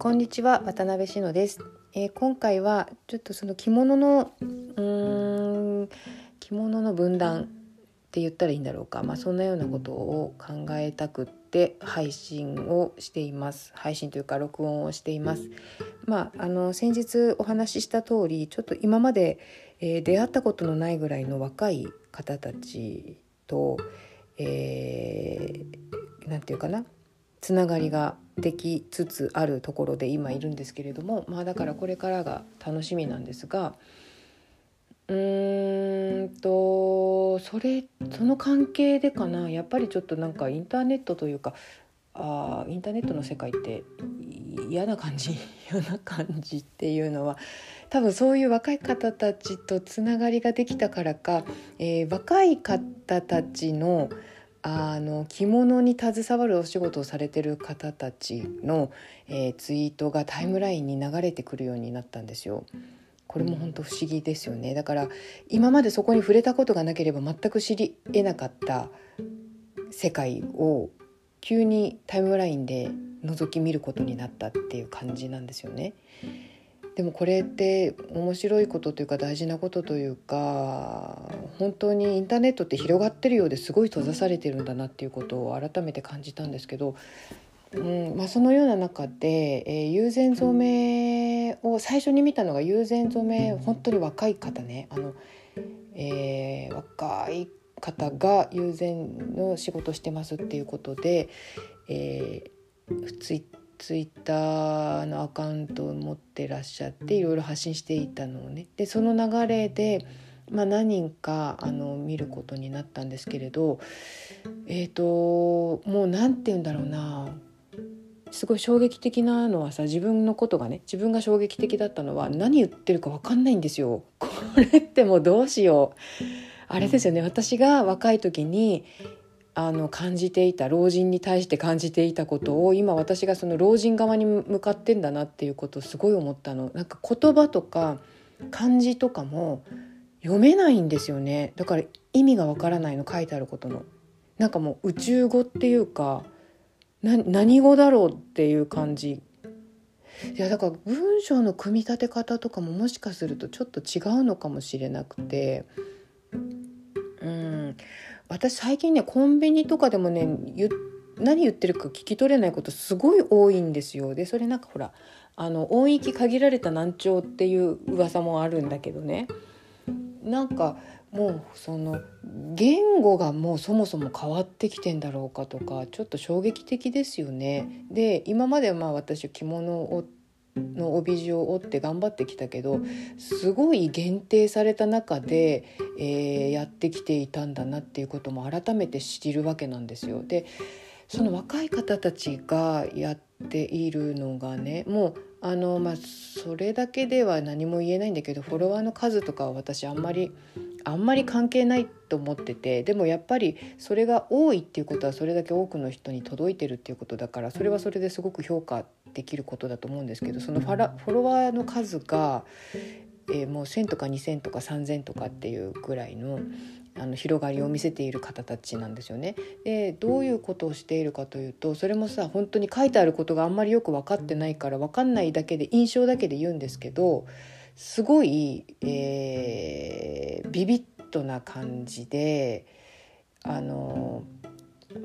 こんにちは渡辺志乃です、えー、今回はちょっとその着物のうーん着物の分断って言ったらいいんだろうか、まあ、そんなようなことを考えたくって配信をしています。配信というか録音をしています。まあ、あの先日お話しした通りちょっと今まで、えー、出会ったことのないぐらいの若い方たちと、えー、なんていうかなつながりができつつあるところで今いるんですけれどもまあだからこれからが楽しみなんですがうーんとそれその関係でかな。やっぱりちょっとなんかインターネットというかあインターネットの世界って嫌な感じ 嫌な感じっていうのは多分そういう若い方たちとつながりができたからか、えー、若い方たちのあの着物に携わるお仕事をされてる方たちの、えー、ツイートがタイムラインに流れてくるようになったんですよ。これも本当不思議ですよねだから今までそこに触れたことがなければ全く知り得なかった世界を急にタイムラインで覗き見ることになったっていう感じなんですよね。でもこれって面白いことというか大事なことというか本当にインターネットって広がってるようですごい閉ざされてるんだなっていうことを改めて感じたんですけど、うんまあ、そのような中で、えー、友禅染めを最初に見たのが友禅染め本当に若い方ね。あの、えー、若い方が友禅の仕事してますっていうことで、えー、ツイッツイッターのアカウントを持ってらっしゃっていろいろ発信していたのをねでその流れで、まあ、何人かあの見ることになったんですけれどえっ、ー、ともう何て言うんだろうなすごい衝撃的なのはさ自分のことがね自分が衝撃的だったのは何言ってるか分かんないんですよ。これってもうどうしよう。あれですよね私が若い時にあの感じていた老人に対して感じていたことを今私がその老人側に向かってんだなっていうことをすごい思ったの。なんか言葉とか漢字とかも読めないんですよね。だから意味がわからないの書いてあることの。なんかもう宇宙語っていうか何語だろうっていう感じ。いやだから文章の組み立て方とかももしかするとちょっと違うのかもしれなくて。うん私最近ねコンビニとかでもね何言ってるか聞き取れないことすごい多いんですよ。でそれなんかほらあの音域限られた難聴っていう噂もあるんだけどねなんかもうその言語がもうそもそも変わってきてんだろうかとかちょっと衝撃的ですよね。で今までまあ私着物をの帯地を折って頑張ってきたけどすごい限定された中で、えー、やってきていたんだなっていうことも改めて知るわけなんですよ。でその若い方たちがやっているのがねもうあのまあそれだけでは何も言えないんだけどフォロワーの数とかは私あんまりあんまり関係ないと思っててでもやっぱりそれが多いっていうことはそれだけ多くの人に届いてるっていうことだからそれはそれですごく評価できることだと思うんですけどそのファラフォロワーの数が、えー、もう1,000とか2,000とか3,000とかっていうぐらいのあの広がりを見せている方たちなんですよね。でどういうことをしているかというとそれもさ本当に書いてあることがあんまりよく分かってないから分かんないだけで印象だけで言うんですけどすごい、えー、ビビッドな感じであの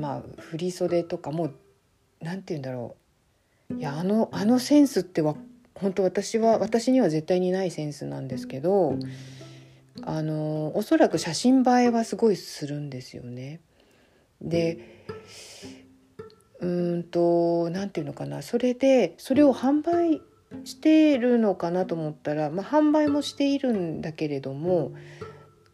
まあ振り袖とかも何て言うんだろういやあのあのセンスっては本当私は私には絶対にないセンスなんですけどあのおそらく写真映えはすごいするんですよね。でうんと何て言うのかなそれでそれを販売してるのかなと思ったら、まあ、販売もしているんだけれども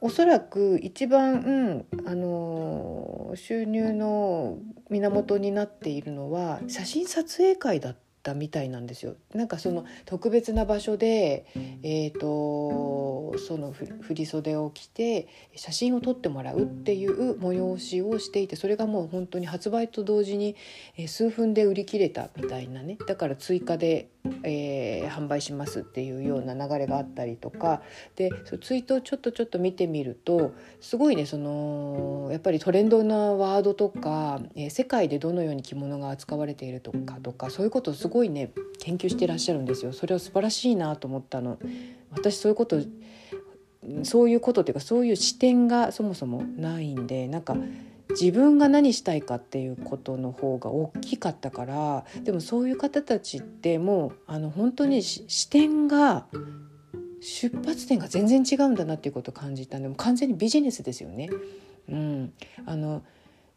おそらく一番、うん、あの収入の源になっているのは写真撮影会だったみたいなんですよ。なんかその特別な場所で、えーと、その振り袖を着て写真を撮ってもらうっていう催しをしていてそれがもう本当に発売と同時に、えー、数分で売り切れたみたいなね。だから追加で、えー、販売しますっていうような流れがあったりとか。でそツイートをちょっとちょっと見てみるとすごいねそのやっぱりトレンドなワードとか、えー、世界でどのように着物が扱われているとかとかそういうことをすごいごいね研究してらっしゃるんですよ。それは素晴らしいなと思ったの。私そういうことそういうことっていうかそういう視点がそもそもないんでなんか自分が何したいかっていうことの方が大きかったからでもそういう方たちってもうあの本当に視点が出発点が全然違うんだなっていうことを感じた。んでも完全にビジネスですよね。うん、あの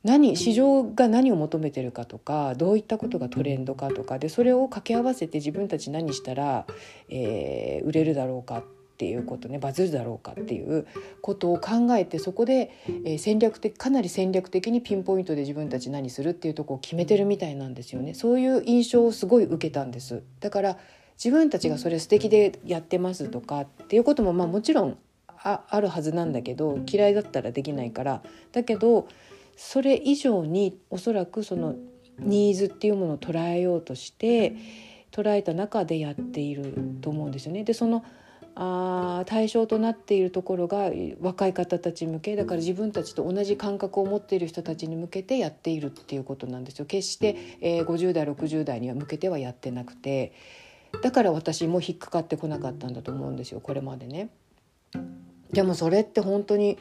何市場が何を求めてるかとかどういったことがトレンドかとかでそれを掛け合わせて自分たち何したら、えー、売れるだろうかっていうことねバズるだろうかっていうことを考えてそこで、えー、戦略的かなり戦略的にピンポイントで自分たち何するっていうとこを決めてるみたいなんですよね。そういう印象をすごい受けたんです。だから自分たちがそれ素敵でやってますとかっていうこともまあもちろんああるはずなんだけど嫌いだったらできないから。だけどそれ以上におそらくそのニーズっていうものを捉えようとして捉えた中でやっていると思うんですよね。でそのあ対象となっているところが若い方たち向けだから自分たちと同じ感覚を持っている人たちに向けてやっているっていうことなんですよ決して、えー、50代60代には向けてはやってなくてだから私も引っかかってこなかったんだと思うんですよこれまでね。でもそれって本当に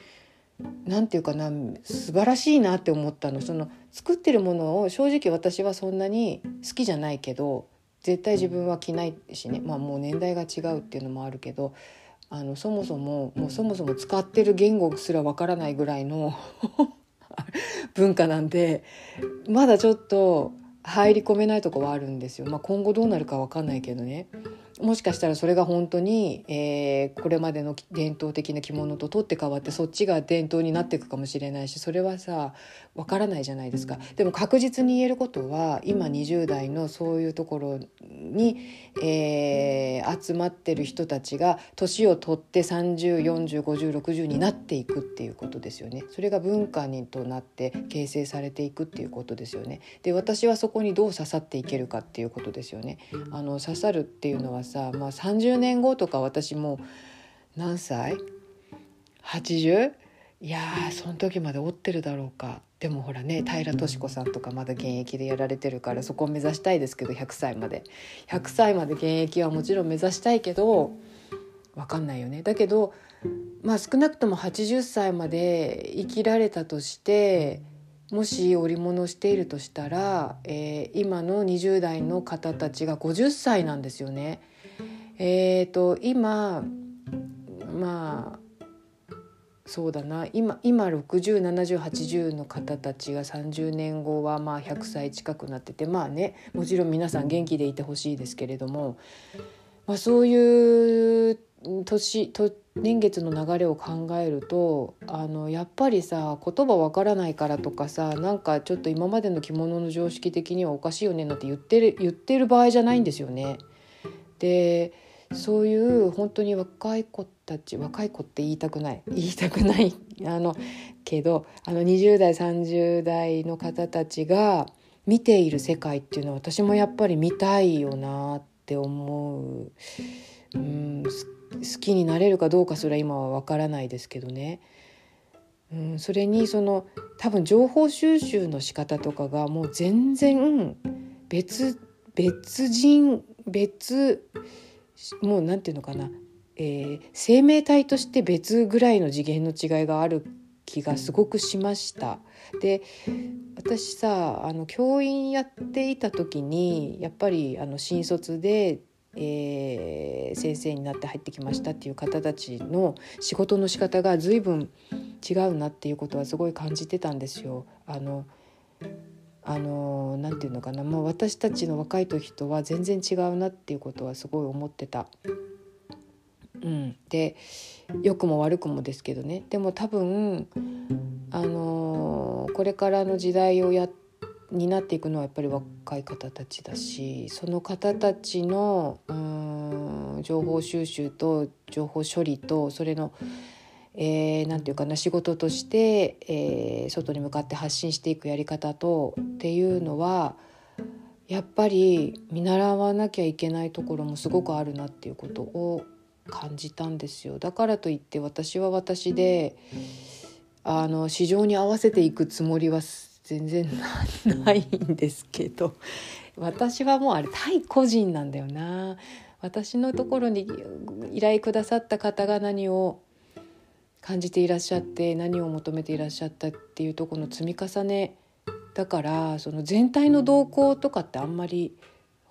何て言うかな素晴らしいなって思ったのその作ってるものを正直私はそんなに好きじゃないけど絶対自分は着ないしね、まあ、もう年代が違うっていうのもあるけどあのそもそももうそもそも使ってる言語すらわからないぐらいの 文化なんでまだちょっと入り込めないとこはあるんですよ。まあ、今後どうなるかわかんないけどね。もしかしたらそれが本当に、えー、これまでの伝統的な着物と取って変わってそっちが伝統になっていくかもしれないしそれはさわからないじゃないですか。でも確実に言えることは今20代のそういうところに、えー、集まってる人たちが年を取って30405060になっていくっていうことですよね。それが文化にとなって形成されていくっていうことですよね。で私はそこにどう刺さっていけるかっていうことですよね。あの刺さるっていうのはさ、まあ、30年後とか私も何歳 ?80? いやその時まで追ってるだろうかでもほらね平敏子さんとかまだ現役でやられてるからそこを目指したいですけど100歳まで100歳まで現役はもちろん目指したいけど分かんないよねだけどまあ少なくとも80歳まで生きられたとしてもし織物をしているとしたら、えー、今の20代の方たちが50歳なんですよね。えーと、今まあそうだな今今607080の方たちが30年後はまあ100歳近くなっててまあねもちろん皆さん元気でいてほしいですけれども、まあ、そういう年と年月の流れを考えるとあのやっぱりさ言葉わからないからとかさなんかちょっと今までの着物の常識的にはおかしいよねなんて言ってる言ってる場合じゃないんですよね。でそういう本当に若い子たち若い子って言いたくない言いたくないあのけどあの20代30代の方たちが見ている世界っていうのは私もやっぱり見たいよなって思う。うん好きになれるかどうかすら今は分からないですけどね。うん、それにその多分情報収集の仕方とかがもう全然別別人別もう何て言うのかな、えー、生命体として別ぐらいの次元の違いがある気がすごくしました。で私さあの教員やっていた時にやっぱりあの新卒でえー、先生になって入ってきましたっていう方たちの仕事の仕方が随分違うなっていうことはすごい感じてたんですよ。あのあのなんていうのかな、まあ、私たちの若い時とは全然違うなっていうことはすごい思ってた。うん、で良くも悪くもですけどね。でも多分あのこれからの時代をやになっていくのはやっぱり若い方たちだしその方たちのうん情報収集と情報処理とそれの、えー、て言うかな仕事として、えー、外に向かって発信していくやり方とっていうのはやっぱり見習わなきゃいけないところもすごくあるなっていうことを感じたんですよ。だからといって私は私であの市場に合わせていくつもりは全然ないんですけど私はもうあれ対個人なんだよな私のところに依頼くださった方が何を感じていらっしゃって何を求めていらっしゃったっていうとこの積み重ねだからその全体の動向とかってあんまり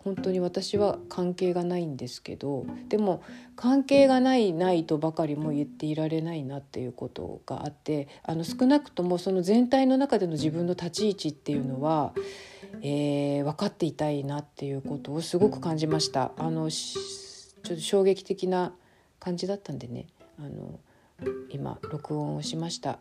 本当に私は関係がないんですけどでも関係がないないとばかりも言っていられないなっていうことがあってあの少なくともその全体の中での自分の立ち位置っていうのは、えー、分かっていたいなっていうことをすごく感じました。あのちょっと衝撃的な感じだったんでねあの今録音をしました。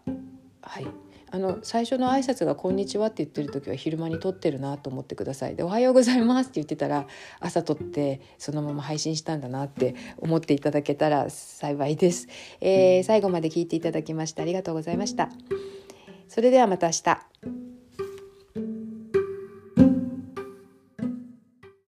はいあの最初の挨拶が「こんにちは」って言ってる時は昼間に撮ってるなと思ってください。で「おはようございます」って言ってたら朝撮ってそのまま配信したんだなって思っていただけたら幸いです。えー、最後まで聞いていただきましてありがとうございました。それではまた明日。